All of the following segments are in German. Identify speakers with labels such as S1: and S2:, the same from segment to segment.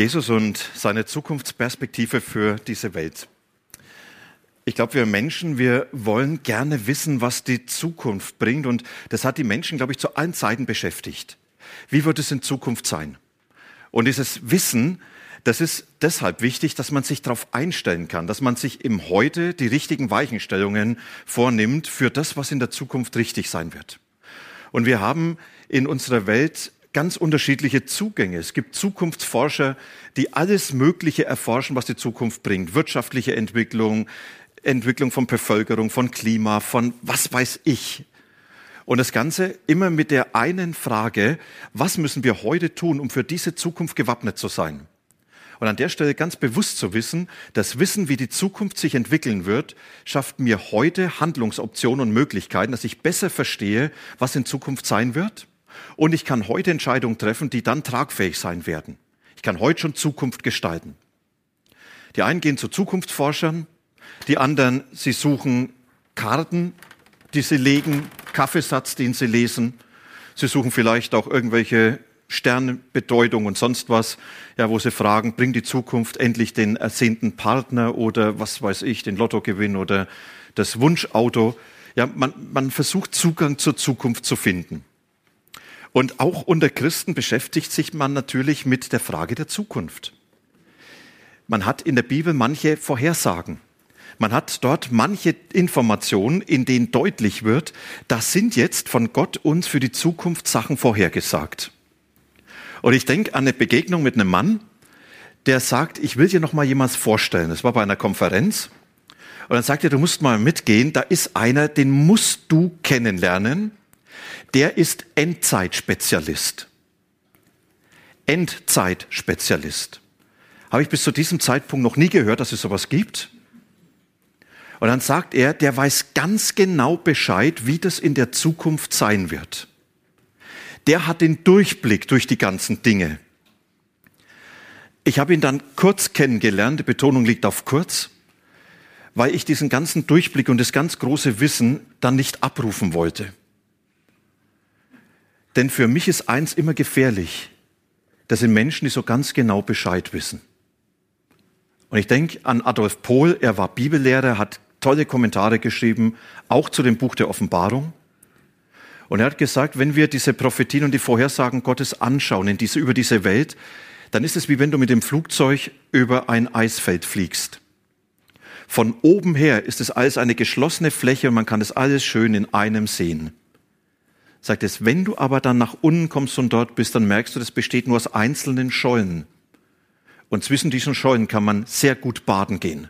S1: Jesus und seine Zukunftsperspektive für diese Welt. Ich glaube, wir Menschen, wir wollen gerne wissen, was die Zukunft bringt. Und das hat die Menschen, glaube ich, zu allen Zeiten beschäftigt. Wie wird es in Zukunft sein? Und dieses Wissen, das ist deshalb wichtig, dass man sich darauf einstellen kann, dass man sich im Heute die richtigen Weichenstellungen vornimmt für das, was in der Zukunft richtig sein wird. Und wir haben in unserer Welt ganz unterschiedliche Zugänge. Es gibt Zukunftsforscher, die alles Mögliche erforschen, was die Zukunft bringt. Wirtschaftliche Entwicklung, Entwicklung von Bevölkerung, von Klima, von was weiß ich. Und das Ganze immer mit der einen Frage, was müssen wir heute tun, um für diese Zukunft gewappnet zu sein? Und an der Stelle ganz bewusst zu wissen, das Wissen, wie die Zukunft sich entwickeln wird, schafft mir heute Handlungsoptionen und Möglichkeiten, dass ich besser verstehe, was in Zukunft sein wird und ich kann heute Entscheidungen treffen, die dann tragfähig sein werden. Ich kann heute schon Zukunft gestalten. Die einen gehen zu Zukunftsforschern, die anderen, sie suchen Karten, die sie legen, Kaffeesatz, den sie lesen. Sie suchen vielleicht auch irgendwelche Sternbedeutung und sonst was, ja, wo sie fragen, bringt die Zukunft endlich den ersehnten Partner oder was weiß ich, den Lottogewinn oder das Wunschauto. Ja, man, man versucht Zugang zur Zukunft zu finden. Und auch unter Christen beschäftigt sich man natürlich mit der Frage der Zukunft. Man hat in der Bibel manche Vorhersagen. Man hat dort manche Informationen, in denen deutlich wird, das sind jetzt von Gott uns für die Zukunft Sachen vorhergesagt. Und ich denke an eine Begegnung mit einem Mann, der sagt, ich will dir noch mal jemals vorstellen. Das war bei einer Konferenz. Und dann sagt er, du musst mal mitgehen, da ist einer, den musst du kennenlernen der ist Endzeitspezialist. Endzeitspezialist. Habe ich bis zu diesem Zeitpunkt noch nie gehört, dass es sowas gibt. Und dann sagt er, der weiß ganz genau Bescheid, wie das in der Zukunft sein wird. Der hat den Durchblick durch die ganzen Dinge. Ich habe ihn dann kurz kennengelernt, die Betonung liegt auf kurz, weil ich diesen ganzen Durchblick und das ganz große Wissen dann nicht abrufen wollte. Denn für mich ist eins immer gefährlich. Das sind Menschen, die so ganz genau Bescheid wissen. Und ich denke an Adolf Pohl, er war Bibellehrer, hat tolle Kommentare geschrieben, auch zu dem Buch der Offenbarung. Und er hat gesagt, wenn wir diese Prophetien und die Vorhersagen Gottes anschauen in diese, über diese Welt, dann ist es wie wenn du mit dem Flugzeug über ein Eisfeld fliegst. Von oben her ist es alles eine geschlossene Fläche und man kann es alles schön in einem sehen sagt es, wenn du aber dann nach unten kommst und dort bist, dann merkst du, das besteht nur aus einzelnen Schollen. Und zwischen diesen Schollen kann man sehr gut baden gehen.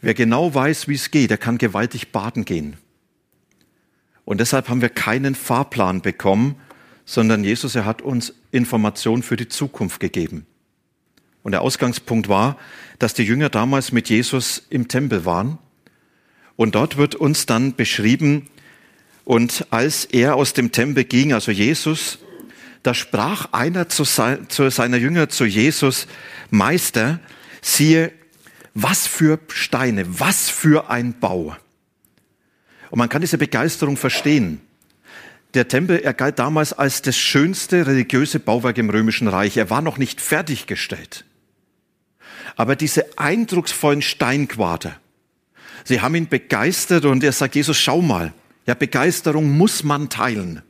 S1: Wer genau weiß, wie es geht, der kann gewaltig baden gehen. Und deshalb haben wir keinen Fahrplan bekommen, sondern Jesus, er hat uns Informationen für die Zukunft gegeben. Und der Ausgangspunkt war, dass die Jünger damals mit Jesus im Tempel waren. Und dort wird uns dann beschrieben, und als er aus dem Tempel ging, also Jesus, da sprach einer zu, sein, zu seiner Jünger zu Jesus, Meister, siehe, was für Steine, was für ein Bau. Und man kann diese Begeisterung verstehen. Der Tempel, er galt damals als das schönste religiöse Bauwerk im Römischen Reich. Er war noch nicht fertiggestellt. Aber diese eindrucksvollen Steinquader, sie haben ihn begeistert und er sagt, Jesus, schau mal, ja, Begeisterung muss man teilen.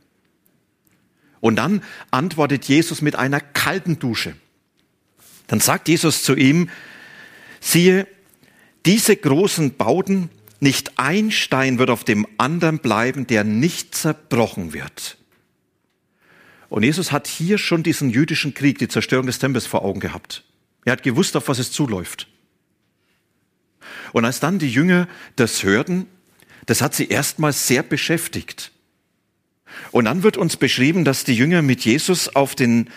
S1: Und dann antwortet Jesus mit einer kalten Dusche. Dann sagt Jesus zu ihm, siehe, diese großen Bauten, nicht ein Stein wird auf dem anderen bleiben, der nicht zerbrochen wird. Und Jesus hat hier schon diesen jüdischen Krieg, die Zerstörung des Tempels vor Augen gehabt. Er hat gewusst, auf was es zuläuft. Und als dann die Jünger das hörten, das hat sie erstmals sehr beschäftigt. Und dann wird uns beschrieben, dass die Jünger mit Jesus auf den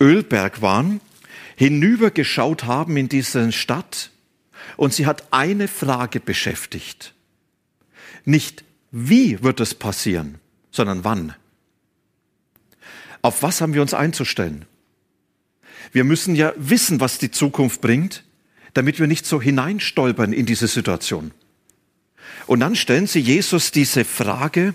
S1: Ölberg waren. hinübergeschaut haben in diese Stadt und sie hat eine Frage beschäftigt. Nicht wie wird es passieren, sondern wann. Auf was haben wir uns einzustellen? Wir müssen ja wissen, was die Zukunft bringt, damit wir nicht so hineinstolpern in diese Situation. Und dann stellen sie Jesus diese Frage,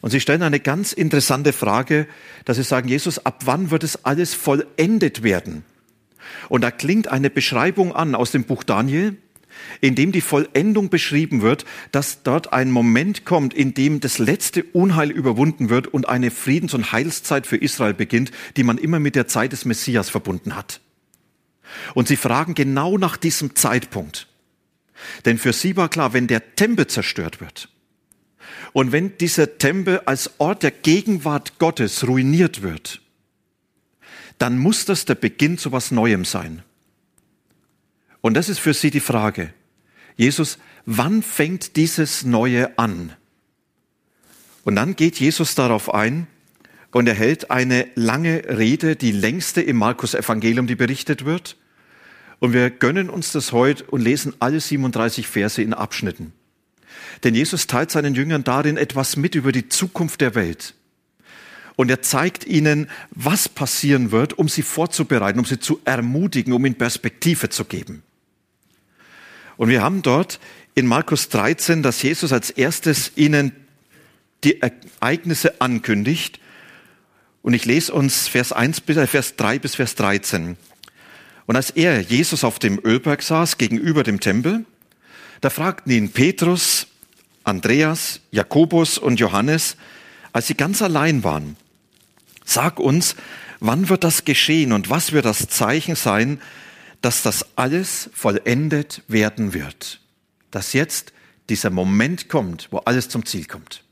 S1: und sie stellen eine ganz interessante Frage, dass sie sagen, Jesus, ab wann wird es alles vollendet werden? Und da klingt eine Beschreibung an aus dem Buch Daniel, in dem die Vollendung beschrieben wird, dass dort ein Moment kommt, in dem das letzte Unheil überwunden wird und eine Friedens- und Heilszeit für Israel beginnt, die man immer mit der Zeit des Messias verbunden hat. Und sie fragen genau nach diesem Zeitpunkt. Denn für sie war klar, wenn der Tempel zerstört wird und wenn dieser Tempel als Ort der Gegenwart Gottes ruiniert wird, dann muss das der Beginn zu was Neuem sein. Und das ist für sie die Frage. Jesus, wann fängt dieses Neue an? Und dann geht Jesus darauf ein und er hält eine lange Rede, die längste im Markus Evangelium, die berichtet wird. Und wir gönnen uns das heute und lesen alle 37 Verse in Abschnitten. Denn Jesus teilt seinen Jüngern darin etwas mit über die Zukunft der Welt. Und er zeigt ihnen, was passieren wird, um sie vorzubereiten, um sie zu ermutigen, um ihnen Perspektive zu geben. Und wir haben dort in Markus 13, dass Jesus als erstes ihnen die Ereignisse ankündigt. Und ich lese uns Vers 1 bis, äh, Vers 3 bis Vers 13. Und als er, Jesus, auf dem Ölberg saß, gegenüber dem Tempel, da fragten ihn Petrus, Andreas, Jakobus und Johannes, als sie ganz allein waren, sag uns, wann wird das geschehen und was wird das Zeichen sein, dass das alles vollendet werden wird. Dass jetzt dieser Moment kommt, wo alles zum Ziel kommt.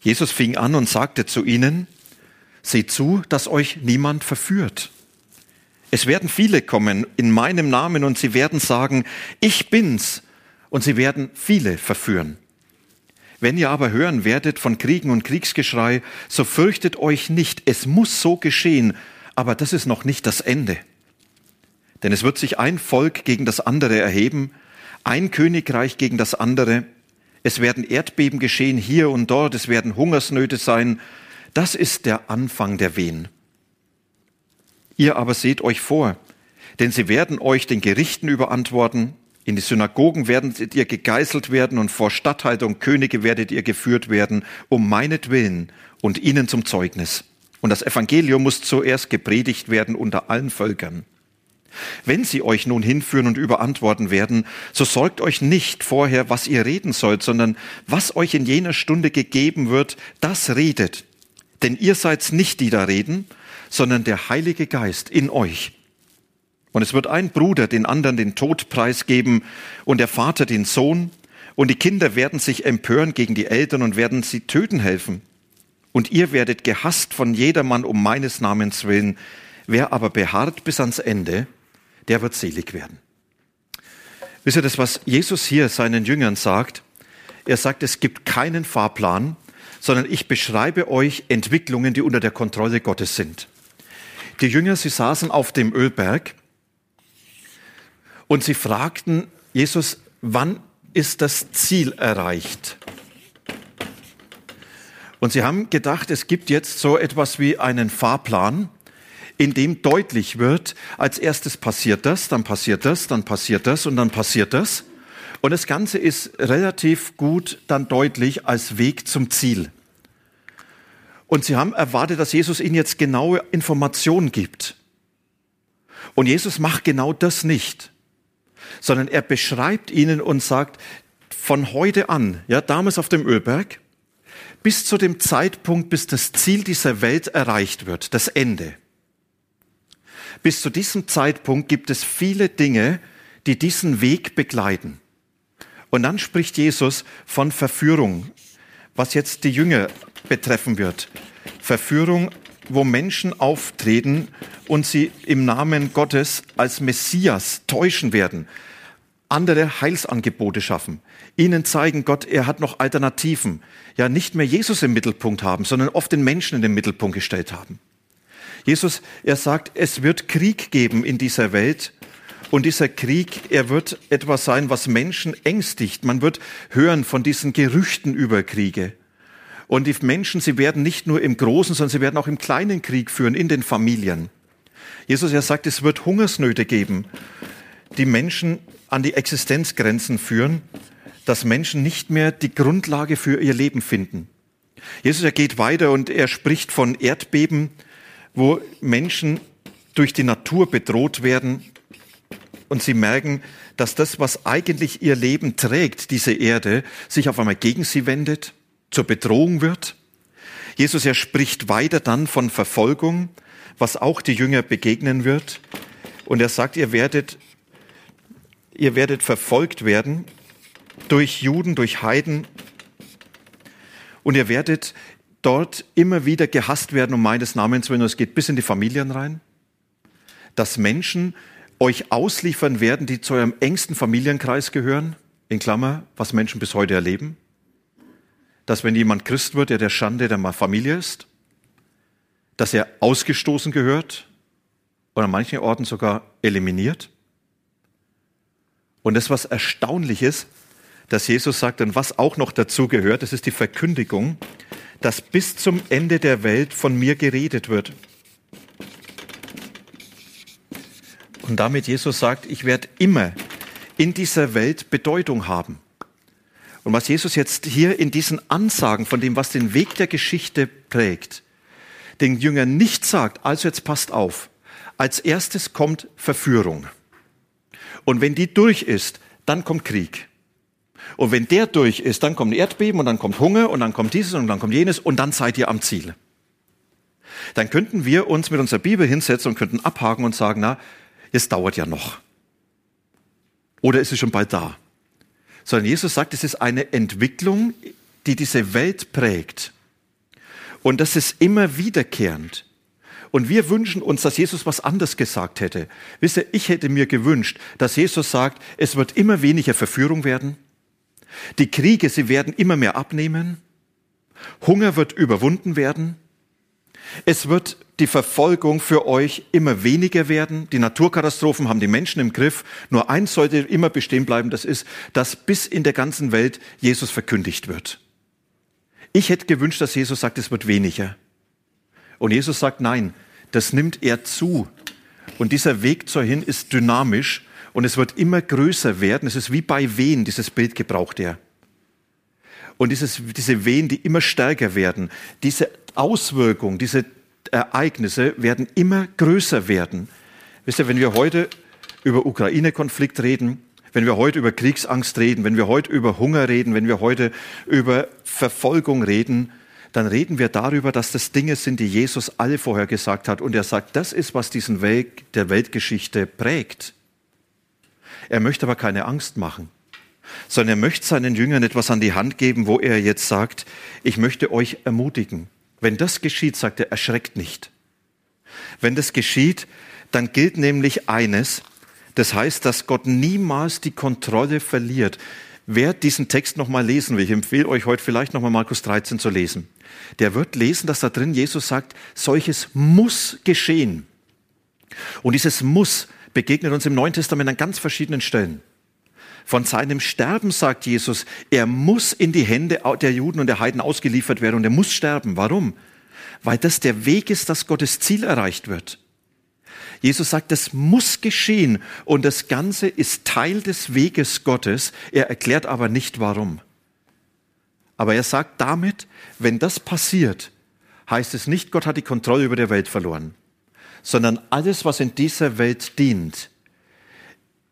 S1: Jesus fing an und sagte zu ihnen, seht zu, dass euch niemand verführt. Es werden viele kommen in meinem Namen und sie werden sagen, ich bin's, und sie werden viele verführen. Wenn ihr aber hören werdet von Kriegen und Kriegsgeschrei, so fürchtet euch nicht, es muss so geschehen, aber das ist noch nicht das Ende. Denn es wird sich ein Volk gegen das andere erheben, ein Königreich gegen das andere. Es werden Erdbeben geschehen hier und dort, es werden Hungersnöte sein. Das ist der Anfang der Wehen. Ihr aber seht euch vor, denn sie werden euch den Gerichten überantworten. In die Synagogen werdet ihr gegeißelt werden und vor Statthalter und Könige werdet ihr geführt werden, um meinetwillen und ihnen zum Zeugnis. Und das Evangelium muss zuerst gepredigt werden unter allen Völkern. Wenn sie euch nun hinführen und überantworten werden, so sorgt euch nicht vorher, was ihr reden sollt, sondern was euch in jener Stunde gegeben wird, das redet. Denn ihr seid nicht die da reden, sondern der Heilige Geist in euch. Und es wird ein Bruder den anderen den Tod preisgeben und der Vater den Sohn, und die Kinder werden sich empören gegen die Eltern und werden sie töten helfen und ihr werdet gehasst von jedermann um meines Namens willen. Wer aber beharrt bis ans Ende, der wird selig werden. Wisst ihr das, was Jesus hier seinen Jüngern sagt? Er sagt, es gibt keinen Fahrplan, sondern ich beschreibe euch Entwicklungen, die unter der Kontrolle Gottes sind. Die Jünger, sie saßen auf dem Ölberg und sie fragten Jesus, wann ist das Ziel erreicht? Und sie haben gedacht, es gibt jetzt so etwas wie einen Fahrplan, in dem deutlich wird, als erstes passiert das, dann passiert das, dann passiert das und dann passiert das. Und das Ganze ist relativ gut dann deutlich als Weg zum Ziel. Und sie haben erwartet, dass Jesus ihnen jetzt genaue Informationen gibt. Und Jesus macht genau das nicht, sondern er beschreibt ihnen und sagt, von heute an, ja, damals auf dem Ölberg, bis zu dem Zeitpunkt, bis das Ziel dieser Welt erreicht wird, das Ende. Bis zu diesem Zeitpunkt gibt es viele Dinge, die diesen Weg begleiten. Und dann spricht Jesus von Verführung, was jetzt die Jünger betreffen wird. Verführung, wo Menschen auftreten und sie im Namen Gottes als Messias täuschen werden, andere Heilsangebote schaffen, ihnen zeigen, Gott, er hat noch Alternativen, ja nicht mehr Jesus im Mittelpunkt haben, sondern oft den Menschen in den Mittelpunkt gestellt haben. Jesus, er sagt, es wird Krieg geben in dieser Welt. Und dieser Krieg, er wird etwas sein, was Menschen ängstigt. Man wird hören von diesen Gerüchten über Kriege. Und die Menschen, sie werden nicht nur im großen, sondern sie werden auch im kleinen Krieg führen, in den Familien. Jesus, er sagt, es wird Hungersnöte geben, die Menschen an die Existenzgrenzen führen, dass Menschen nicht mehr die Grundlage für ihr Leben finden. Jesus, er geht weiter und er spricht von Erdbeben, wo Menschen durch die Natur bedroht werden und sie merken, dass das, was eigentlich ihr Leben trägt, diese Erde, sich auf einmal gegen sie wendet, zur Bedrohung wird. Jesus, er spricht weiter dann von Verfolgung, was auch die Jünger begegnen wird. Und er sagt, ihr werdet, ihr werdet verfolgt werden durch Juden, durch Heiden. Und ihr werdet dort immer wieder gehasst werden um meines Namens willen. Es geht bis in die Familien rein. Dass Menschen euch ausliefern werden, die zu eurem engsten Familienkreis gehören. In Klammer, was Menschen bis heute erleben. Dass wenn jemand Christ wird, der der Schande der Familie ist, dass er ausgestoßen gehört oder an manchen Orten sogar eliminiert. Und das, was erstaunlich ist, dass Jesus sagt, und was auch noch dazu gehört, das ist die Verkündigung, dass bis zum Ende der Welt von mir geredet wird. Und damit Jesus sagt, ich werde immer in dieser Welt Bedeutung haben. Und was Jesus jetzt hier in diesen Ansagen von dem, was den Weg der Geschichte prägt, den Jüngern nicht sagt, also jetzt passt auf, als erstes kommt Verführung. Und wenn die durch ist, dann kommt Krieg. Und wenn der durch ist, dann kommt Erdbeben und dann kommt Hunger und dann kommt dieses und dann kommt jenes und dann seid ihr am Ziel. Dann könnten wir uns mit unserer Bibel hinsetzen und könnten abhaken und sagen, na, es dauert ja noch. Oder ist es schon bald da? Sondern Jesus sagt, es ist eine Entwicklung, die diese Welt prägt. Und das ist immer wiederkehrend. Und wir wünschen uns, dass Jesus was anderes gesagt hätte. Wisst ihr, ich hätte mir gewünscht, dass Jesus sagt, es wird immer weniger Verführung werden. Die Kriege, sie werden immer mehr abnehmen. Hunger wird überwunden werden. Es wird die Verfolgung für euch immer weniger werden. Die Naturkatastrophen haben die Menschen im Griff. Nur eins sollte immer bestehen bleiben, das ist, dass bis in der ganzen Welt Jesus verkündigt wird. Ich hätte gewünscht, dass Jesus sagt, es wird weniger. Und Jesus sagt, nein, das nimmt er zu. Und dieser Weg dorthin ist dynamisch und es wird immer größer werden. Es ist wie bei Wehen, dieses Bild gebraucht er. Und dieses, diese Wehen, die immer stärker werden, diese Auswirkungen, diese Ereignisse werden immer größer werden. Wisst ihr, wenn wir heute über Ukraine-Konflikt reden, wenn wir heute über Kriegsangst reden, wenn wir heute über Hunger reden, wenn wir heute über Verfolgung reden, dann reden wir darüber, dass das Dinge sind, die Jesus alle vorher gesagt hat. Und er sagt, das ist, was diesen Weg der Weltgeschichte prägt. Er möchte aber keine Angst machen, sondern er möchte seinen Jüngern etwas an die Hand geben, wo er jetzt sagt, ich möchte euch ermutigen. Wenn das geschieht, sagt er, erschreckt nicht. Wenn das geschieht, dann gilt nämlich eines, das heißt, dass Gott niemals die Kontrolle verliert. Wer diesen Text nochmal lesen will, ich empfehle euch heute vielleicht nochmal Markus 13 zu lesen. Der wird lesen, dass da drin Jesus sagt, solches muss geschehen. Und dieses muss begegnet uns im Neuen Testament an ganz verschiedenen Stellen. Von seinem Sterben sagt Jesus, er muss in die Hände der Juden und der Heiden ausgeliefert werden und er muss sterben. Warum? Weil das der Weg ist, dass Gottes Ziel erreicht wird. Jesus sagt, das muss geschehen und das Ganze ist Teil des Weges Gottes. Er erklärt aber nicht warum. Aber er sagt damit, wenn das passiert, heißt es nicht, Gott hat die Kontrolle über der Welt verloren, sondern alles, was in dieser Welt dient,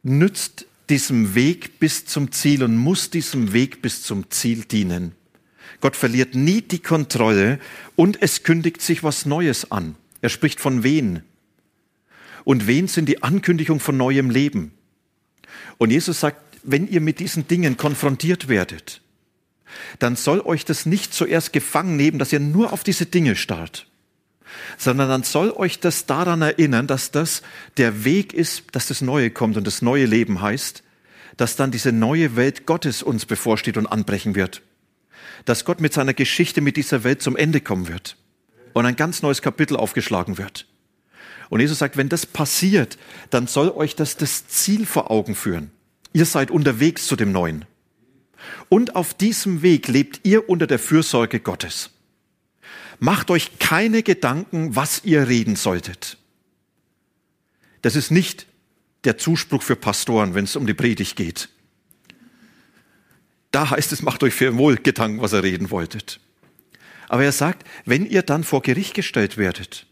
S1: nützt diesem Weg bis zum Ziel und muss diesem Weg bis zum Ziel dienen. Gott verliert nie die Kontrolle und es kündigt sich was Neues an. Er spricht von wen. Und wen sind die Ankündigung von neuem Leben. Und Jesus sagt, wenn ihr mit diesen Dingen konfrontiert werdet, dann soll euch das nicht zuerst gefangen nehmen, dass ihr nur auf diese Dinge starrt, sondern dann soll euch das daran erinnern, dass das der Weg ist, dass das Neue kommt und das neue Leben heißt, dass dann diese neue Welt Gottes uns bevorsteht und anbrechen wird. Dass Gott mit seiner Geschichte mit dieser Welt zum Ende kommen wird und ein ganz neues Kapitel aufgeschlagen wird. Und Jesus sagt, wenn das passiert, dann soll euch das das Ziel vor Augen führen. Ihr seid unterwegs zu dem Neuen. Und auf diesem Weg lebt ihr unter der Fürsorge Gottes. Macht euch keine Gedanken, was ihr reden solltet. Das ist nicht der Zuspruch für Pastoren, wenn es um die Predigt geht. Da heißt es, macht euch für wohl Gedanken, was ihr reden wolltet. Aber er sagt, wenn ihr dann vor Gericht gestellt werdet,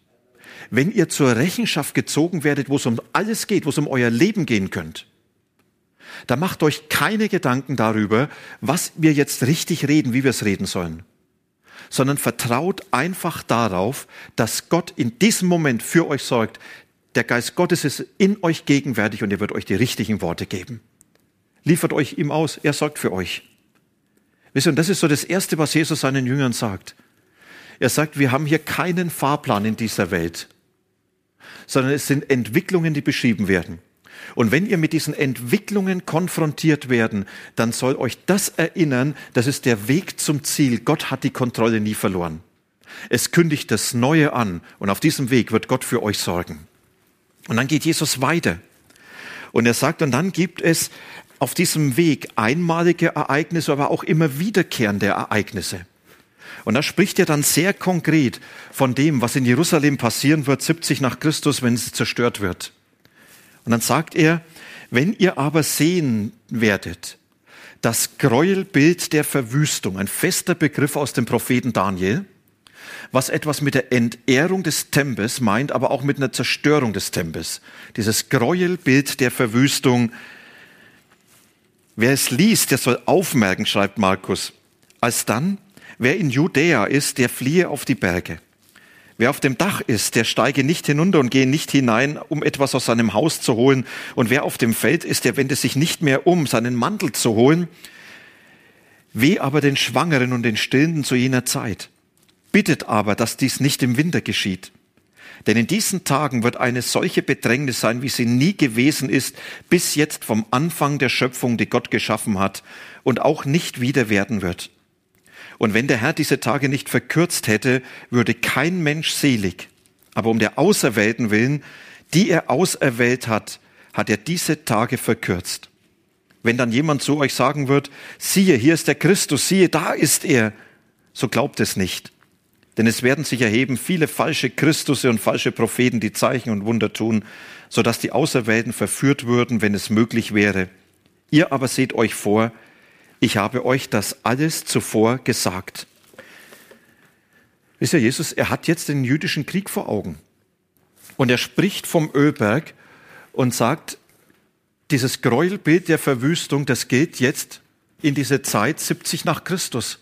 S1: wenn ihr zur Rechenschaft gezogen werdet, wo es um alles geht, wo es um euer Leben gehen könnt, da macht euch keine Gedanken darüber, was wir jetzt richtig reden, wie wir es reden sollen, sondern vertraut einfach darauf, dass Gott in diesem Moment für euch sorgt. Der Geist Gottes ist in euch gegenwärtig und er wird euch die richtigen Worte geben. Liefert euch ihm aus, er sorgt für euch. Wisst ihr, und das ist so das Erste, was Jesus seinen Jüngern sagt. Er sagt, wir haben hier keinen Fahrplan in dieser Welt, sondern es sind Entwicklungen, die beschrieben werden. Und wenn ihr mit diesen Entwicklungen konfrontiert werden, dann soll euch das erinnern, das ist der Weg zum Ziel. Gott hat die Kontrolle nie verloren. Es kündigt das Neue an und auf diesem Weg wird Gott für euch sorgen. Und dann geht Jesus weiter. Und er sagt, und dann gibt es auf diesem Weg einmalige Ereignisse, aber auch immer wiederkehrende Ereignisse. Und da spricht er dann sehr konkret von dem, was in Jerusalem passieren wird, 70 nach Christus, wenn es zerstört wird. Und dann sagt er, wenn ihr aber sehen werdet, das Gräuelbild der Verwüstung, ein fester Begriff aus dem Propheten Daniel, was etwas mit der Entehrung des Tempels meint, aber auch mit einer Zerstörung des Tempels. Dieses Gräuelbild der Verwüstung. Wer es liest, der soll aufmerken, schreibt Markus. Als dann, wer in Judäa ist, der fliehe auf die Berge. Wer auf dem Dach ist, der steige nicht hinunter und gehe nicht hinein, um etwas aus seinem Haus zu holen. Und wer auf dem Feld ist, der wende sich nicht mehr um, seinen Mantel zu holen. Weh aber den Schwangeren und den Stillenden zu jener Zeit. Bittet aber, dass dies nicht im Winter geschieht. Denn in diesen Tagen wird eine solche Bedrängnis sein, wie sie nie gewesen ist, bis jetzt vom Anfang der Schöpfung, die Gott geschaffen hat, und auch nicht wieder werden wird. Und wenn der Herr diese Tage nicht verkürzt hätte, würde kein Mensch selig. Aber um der Auserwählten willen, die er auserwählt hat, hat er diese Tage verkürzt. Wenn dann jemand zu euch sagen wird, siehe, hier ist der Christus, siehe, da ist er, so glaubt es nicht. Denn es werden sich erheben viele falsche Christusse und falsche Propheten, die Zeichen und Wunder tun, so dass die Auserwählten verführt würden, wenn es möglich wäre. Ihr aber seht euch vor, ich habe euch das alles zuvor gesagt. Wisst ihr, Jesus, er hat jetzt den jüdischen Krieg vor Augen. Und er spricht vom Ölberg und sagt, dieses Gräuelbild der Verwüstung, das gilt jetzt in diese Zeit 70 nach Christus.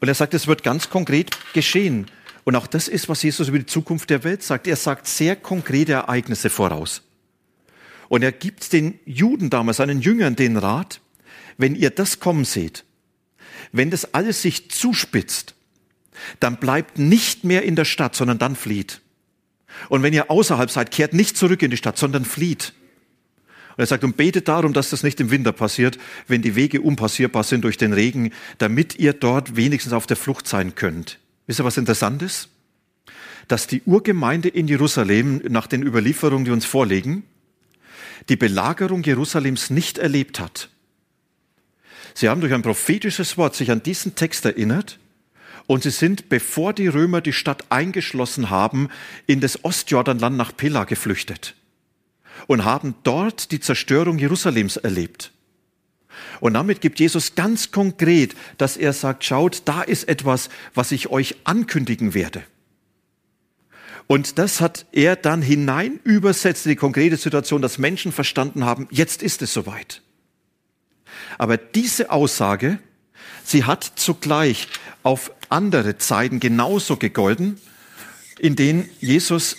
S1: Und er sagt, es wird ganz konkret geschehen. Und auch das ist, was Jesus über die Zukunft der Welt sagt. Er sagt sehr konkrete Ereignisse voraus. Und er gibt den Juden damals, seinen Jüngern, den Rat, wenn ihr das kommen seht, wenn das alles sich zuspitzt, dann bleibt nicht mehr in der Stadt, sondern dann flieht. Und wenn ihr außerhalb seid, kehrt nicht zurück in die Stadt, sondern flieht. Und er sagt, und betet darum, dass das nicht im Winter passiert, wenn die Wege unpassierbar sind durch den Regen, damit ihr dort wenigstens auf der Flucht sein könnt. Wisst ihr, was interessant ist? Dass die Urgemeinde in Jerusalem nach den Überlieferungen, die uns vorlegen, die Belagerung Jerusalems nicht erlebt hat. Sie haben durch ein prophetisches Wort sich an diesen Text erinnert und sie sind, bevor die Römer die Stadt eingeschlossen haben, in das Ostjordanland nach Pella geflüchtet und haben dort die Zerstörung Jerusalems erlebt. Und damit gibt Jesus ganz konkret, dass er sagt, schaut, da ist etwas, was ich euch ankündigen werde. Und das hat er dann hinein übersetzt in die konkrete Situation, dass Menschen verstanden haben, jetzt ist es soweit. Aber diese Aussage, sie hat zugleich auf andere Zeiten genauso gegolten, in denen Jesus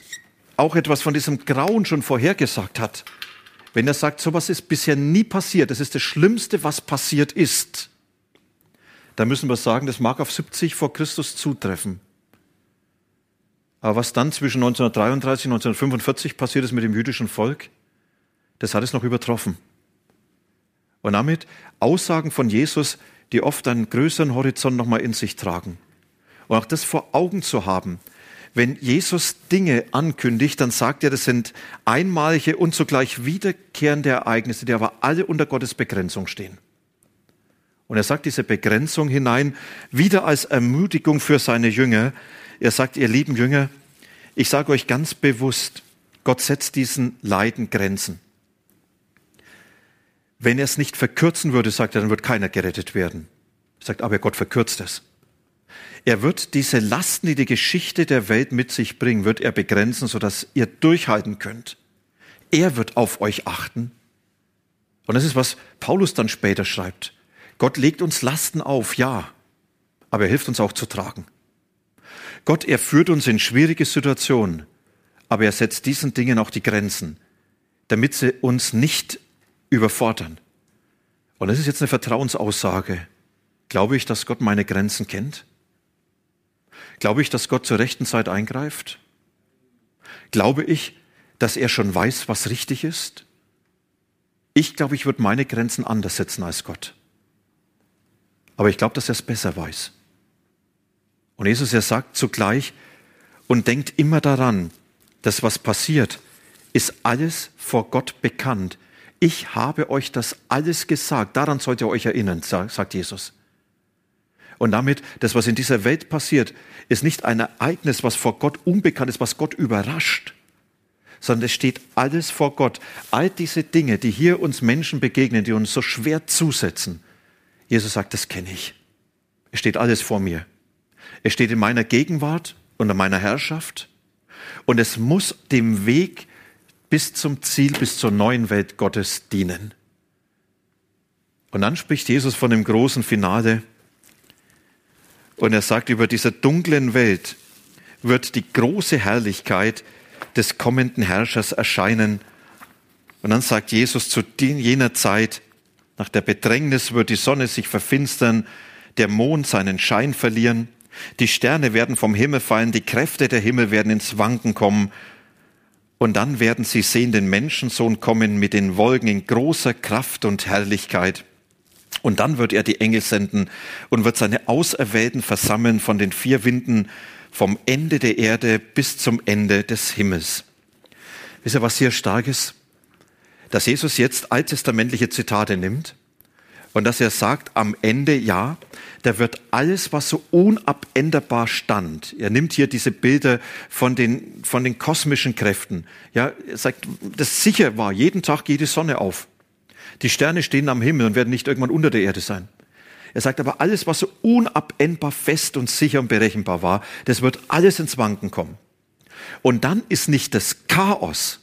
S1: auch etwas von diesem Grauen schon vorhergesagt hat. Wenn er sagt, sowas ist bisher nie passiert, das ist das Schlimmste, was passiert ist, dann müssen wir sagen, das mag auf 70 vor Christus zutreffen. Aber was dann zwischen 1933 und 1945 passiert ist mit dem jüdischen Volk, das hat es noch übertroffen. Und damit Aussagen von Jesus, die oft einen größeren Horizont nochmal in sich tragen. Und auch das vor Augen zu haben. wenn Jesus Dinge ankündigt, dann sagt er, das sind einmalige und zugleich wiederkehrende Ereignisse, die aber alle unter Gottes Begrenzung stehen. Und er sagt diese Begrenzung hinein wieder als Ermutigung für seine Jünger. Er sagt, ihr lieben Jünger, ich sage euch ganz bewusst, Gott setzt diesen Leiden Grenzen. Wenn er es nicht verkürzen würde, sagt er, dann wird keiner gerettet werden. Er sagt, aber Gott verkürzt es. Er wird diese Lasten, die die Geschichte der Welt mit sich bringen, wird er begrenzen, sodass ihr durchhalten könnt. Er wird auf euch achten. Und das ist, was Paulus dann später schreibt. Gott legt uns Lasten auf, ja, aber er hilft uns auch zu tragen. Gott, er führt uns in schwierige Situationen, aber er setzt diesen Dingen auch die Grenzen, damit sie uns nicht überfordern. Und das ist jetzt eine Vertrauensaussage. Glaube ich, dass Gott meine Grenzen kennt? Glaube ich, dass Gott zur rechten Zeit eingreift? Glaube ich, dass er schon weiß, was richtig ist? Ich glaube, ich würde meine Grenzen anders setzen als Gott. Aber ich glaube, dass er es besser weiß. Und Jesus, er sagt zugleich und denkt immer daran, dass was passiert, ist alles vor Gott bekannt. Ich habe euch das alles gesagt. Daran sollt ihr euch erinnern, sagt Jesus. Und damit, das, was in dieser Welt passiert, ist nicht ein Ereignis, was vor Gott unbekannt ist, was Gott überrascht, sondern es steht alles vor Gott. All diese Dinge, die hier uns Menschen begegnen, die uns so schwer zusetzen. Jesus sagt, das kenne ich. Es steht alles vor mir. Es steht in meiner Gegenwart und in meiner Herrschaft. Und es muss dem Weg bis zum Ziel, bis zur neuen Welt Gottes dienen. Und dann spricht Jesus von dem großen Finale. Und er sagt, über dieser dunklen Welt wird die große Herrlichkeit des kommenden Herrschers erscheinen. Und dann sagt Jesus zu jener Zeit, nach der Bedrängnis wird die Sonne sich verfinstern, der Mond seinen Schein verlieren, die Sterne werden vom Himmel fallen, die Kräfte der Himmel werden ins Wanken kommen. Und dann werden sie sehen den Menschensohn kommen mit den Wolken in großer Kraft und Herrlichkeit. Und dann wird er die Engel senden und wird seine Auserwählten versammeln von den vier Winden vom Ende der Erde bis zum Ende des Himmels. Wisst ihr, was hier stark ist? Dass Jesus jetzt alttestamentliche Zitate nimmt und dass er sagt, am Ende, ja, da wird alles, was so unabänderbar stand, er nimmt hier diese Bilder von den, von den kosmischen Kräften, ja, er sagt, das sicher war, jeden Tag geht die Sonne auf. Die Sterne stehen am Himmel und werden nicht irgendwann unter der Erde sein. Er sagt aber, alles, was so unabendbar fest und sicher und berechenbar war, das wird alles ins Wanken kommen. Und dann ist nicht das Chaos,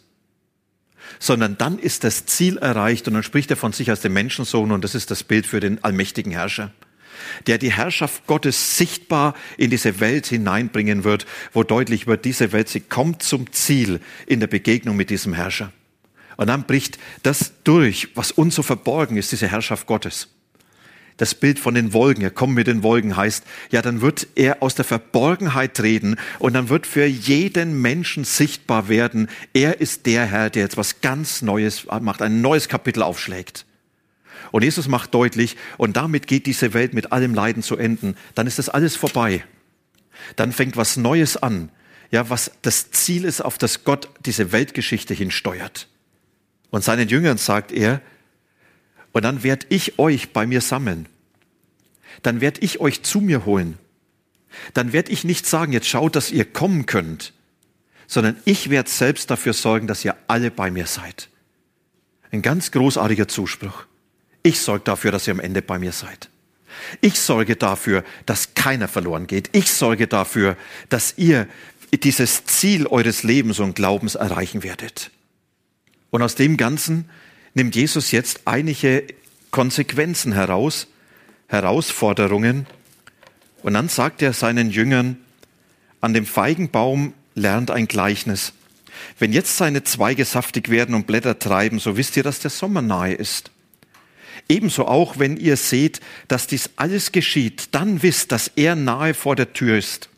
S1: sondern dann ist das Ziel erreicht und dann spricht er von sich als dem Menschensohn und das ist das Bild für den allmächtigen Herrscher, der die Herrschaft Gottes sichtbar in diese Welt hineinbringen wird, wo deutlich wird, diese Welt, sie kommt zum Ziel in der Begegnung mit diesem Herrscher. Und dann bricht das durch, was uns so verborgen ist, diese Herrschaft Gottes. Das Bild von den Wolken, er kommt mit den Wolken heißt, ja, dann wird er aus der Verborgenheit treten und dann wird für jeden Menschen sichtbar werden, er ist der Herr, der jetzt was ganz Neues macht, ein neues Kapitel aufschlägt. Und Jesus macht deutlich, und damit geht diese Welt mit allem Leiden zu enden, dann ist das alles vorbei. Dann fängt was Neues an, ja, was das Ziel ist, auf das Gott diese Weltgeschichte hinsteuert. Und seinen Jüngern sagt er, und dann werde ich euch bei mir sammeln. Dann werde ich euch zu mir holen. Dann werde ich nicht sagen, jetzt schaut, dass ihr kommen könnt, sondern ich werde selbst dafür sorgen, dass ihr alle bei mir seid. Ein ganz großartiger Zuspruch. Ich sorge dafür, dass ihr am Ende bei mir seid. Ich sorge dafür, dass keiner verloren geht. Ich sorge dafür, dass ihr dieses Ziel eures Lebens und Glaubens erreichen werdet. Und aus dem Ganzen nimmt Jesus jetzt einige Konsequenzen heraus, Herausforderungen. Und dann sagt er seinen Jüngern, an dem Feigenbaum lernt ein Gleichnis. Wenn jetzt seine Zweige saftig werden und Blätter treiben, so wisst ihr, dass der Sommer nahe ist. Ebenso auch, wenn ihr seht, dass dies alles geschieht, dann wisst, dass er nahe vor der Tür ist.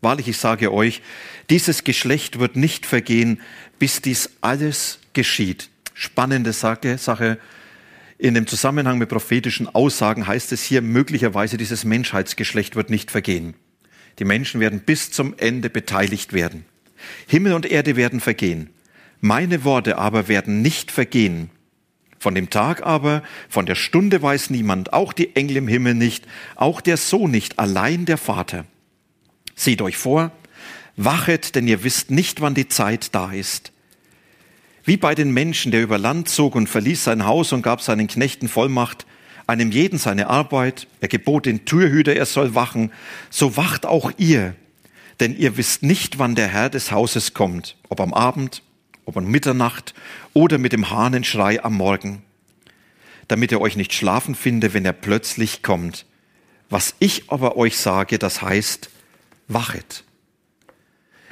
S1: Wahrlich, ich sage euch, dieses Geschlecht wird nicht vergehen, bis dies alles geschieht. Spannende Sache. In dem Zusammenhang mit prophetischen Aussagen heißt es hier möglicherweise, dieses Menschheitsgeschlecht wird nicht vergehen. Die Menschen werden bis zum Ende beteiligt werden. Himmel und Erde werden vergehen. Meine Worte aber werden nicht vergehen. Von dem Tag aber, von der Stunde weiß niemand, auch die Engel im Himmel nicht, auch der Sohn nicht, allein der Vater. Seht euch vor, wachet, denn ihr wisst nicht, wann die Zeit da ist. Wie bei den Menschen, der über Land zog und verließ sein Haus und gab seinen Knechten Vollmacht, einem jeden seine Arbeit, er gebot den Türhüter, er soll wachen, so wacht auch ihr, denn ihr wisst nicht, wann der Herr des Hauses kommt, ob am Abend, ob um Mitternacht oder mit dem Hahnenschrei am Morgen, damit er euch nicht schlafen finde, wenn er plötzlich kommt. Was ich aber euch sage, das heißt, wachet.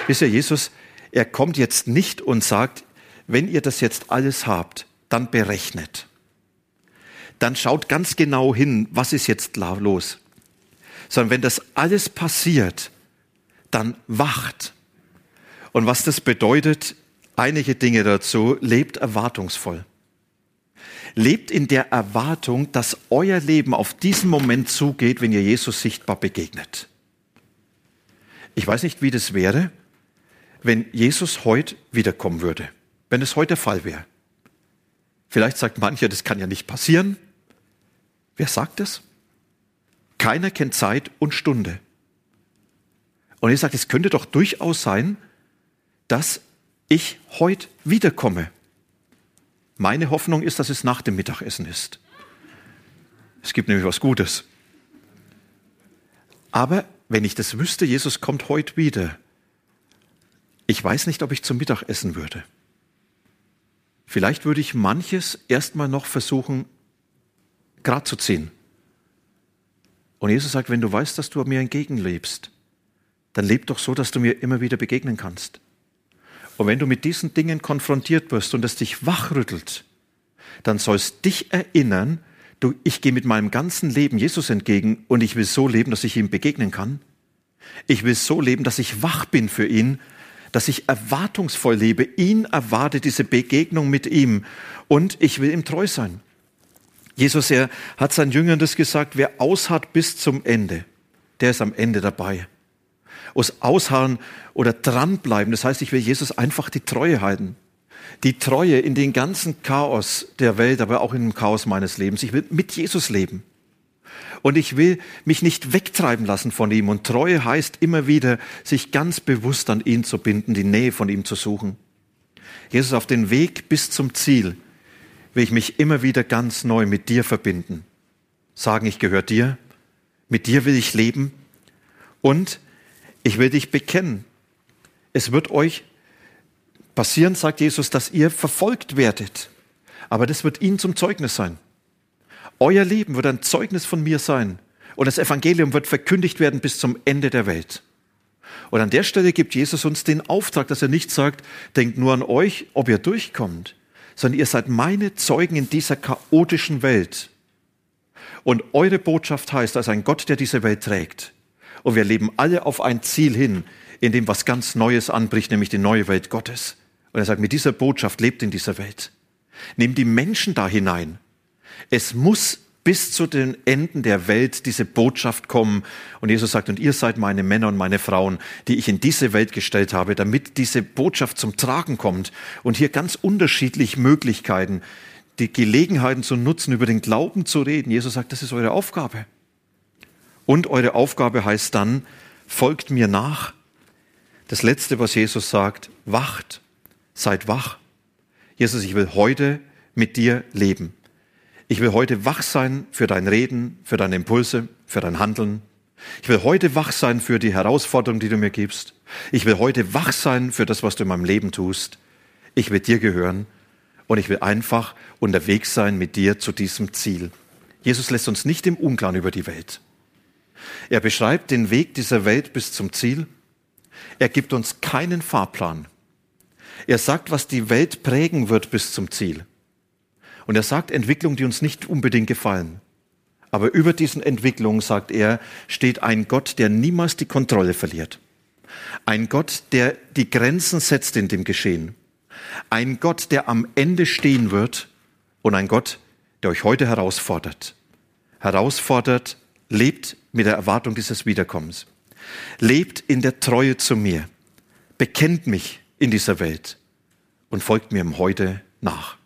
S1: Wisst ihr, Jesus, er kommt jetzt nicht und sagt, wenn ihr das jetzt alles habt, dann berechnet. Dann schaut ganz genau hin, was ist jetzt los. Sondern wenn das alles passiert, dann wacht. Und was das bedeutet, einige Dinge dazu. Lebt erwartungsvoll. Lebt in der Erwartung, dass euer Leben auf diesen Moment zugeht, wenn ihr Jesus sichtbar begegnet. Ich weiß nicht, wie das wäre, wenn Jesus heute wiederkommen würde, wenn es heute der Fall wäre. Vielleicht sagt mancher, das kann ja nicht passieren. Wer sagt das? Keiner kennt Zeit und Stunde. Und ich sage, es könnte doch durchaus sein, dass ich heute wiederkomme. Meine Hoffnung ist, dass es nach dem Mittagessen ist. Es gibt nämlich was Gutes. Aber wenn ich das wüsste, Jesus kommt heute wieder, ich weiß nicht, ob ich zum Mittag essen würde. Vielleicht würde ich manches erstmal noch versuchen, grad zu ziehen. Und Jesus sagt, wenn du weißt, dass du mir entgegenlebst, dann leb doch so, dass du mir immer wieder begegnen kannst. Und wenn du mit diesen Dingen konfrontiert wirst und es dich wachrüttelt, dann sollst dich erinnern, du, ich gehe mit meinem ganzen Leben Jesus entgegen und ich will so leben, dass ich ihm begegnen kann. Ich will so leben, dass ich wach bin für ihn, dass ich erwartungsvoll lebe, ihn erwarte, diese Begegnung mit ihm und ich will ihm treu sein. Jesus, er hat seinen Jüngern das gesagt, wer ausharrt bis zum Ende, der ist am Ende dabei aus Ausharren oder dranbleiben. Das heißt, ich will Jesus einfach die Treue halten. Die Treue in den ganzen Chaos der Welt, aber auch in dem Chaos meines Lebens. Ich will mit Jesus leben. Und ich will mich nicht wegtreiben lassen von ihm. Und Treue heißt immer wieder, sich ganz bewusst an ihn zu binden, die Nähe von ihm zu suchen. Jesus, auf den Weg bis zum Ziel will ich mich immer wieder ganz neu mit dir verbinden. Sagen, ich gehöre dir. Mit dir will ich leben. Und ich will dich bekennen. Es wird euch passieren, sagt Jesus, dass ihr verfolgt werdet. Aber das wird ihnen zum Zeugnis sein. Euer Leben wird ein Zeugnis von mir sein. Und das Evangelium wird verkündigt werden bis zum Ende der Welt. Und an der Stelle gibt Jesus uns den Auftrag, dass er nicht sagt, denkt nur an euch, ob ihr durchkommt, sondern ihr seid meine Zeugen in dieser chaotischen Welt. Und eure Botschaft heißt, als ein Gott, der diese Welt trägt, und wir leben alle auf ein Ziel hin, in dem was ganz Neues anbricht, nämlich die neue Welt Gottes. Und er sagt, mit dieser Botschaft lebt in dieser Welt. Nimm die Menschen da hinein. Es muss bis zu den Enden der Welt diese Botschaft kommen. Und Jesus sagt, und ihr seid meine Männer und meine Frauen, die ich in diese Welt gestellt habe, damit diese Botschaft zum Tragen kommt. Und hier ganz unterschiedlich Möglichkeiten, die Gelegenheiten zu nutzen, über den Glauben zu reden. Jesus sagt, das ist eure Aufgabe. Und eure Aufgabe heißt dann, folgt mir nach. Das Letzte, was Jesus sagt, wacht, seid wach. Jesus, ich will heute mit dir leben. Ich will heute wach sein für dein Reden, für deine Impulse, für dein Handeln. Ich will heute wach sein für die Herausforderung, die du mir gibst. Ich will heute wach sein für das, was du in meinem Leben tust. Ich will dir gehören und ich will einfach unterwegs sein mit dir zu diesem Ziel. Jesus lässt uns nicht im Unklaren über die Welt. Er beschreibt den Weg dieser Welt bis zum Ziel. Er gibt uns keinen Fahrplan. Er sagt, was die Welt prägen wird bis zum Ziel. Und er sagt Entwicklungen, die uns nicht unbedingt gefallen. Aber über diesen Entwicklungen, sagt er, steht ein Gott, der niemals die Kontrolle verliert. Ein Gott, der die Grenzen setzt in dem Geschehen. Ein Gott, der am Ende stehen wird. Und ein Gott, der euch heute herausfordert. Herausfordert, lebt mit der Erwartung dieses Wiederkommens. Lebt in der Treue zu mir, bekennt mich in dieser Welt und folgt mir im Heute nach.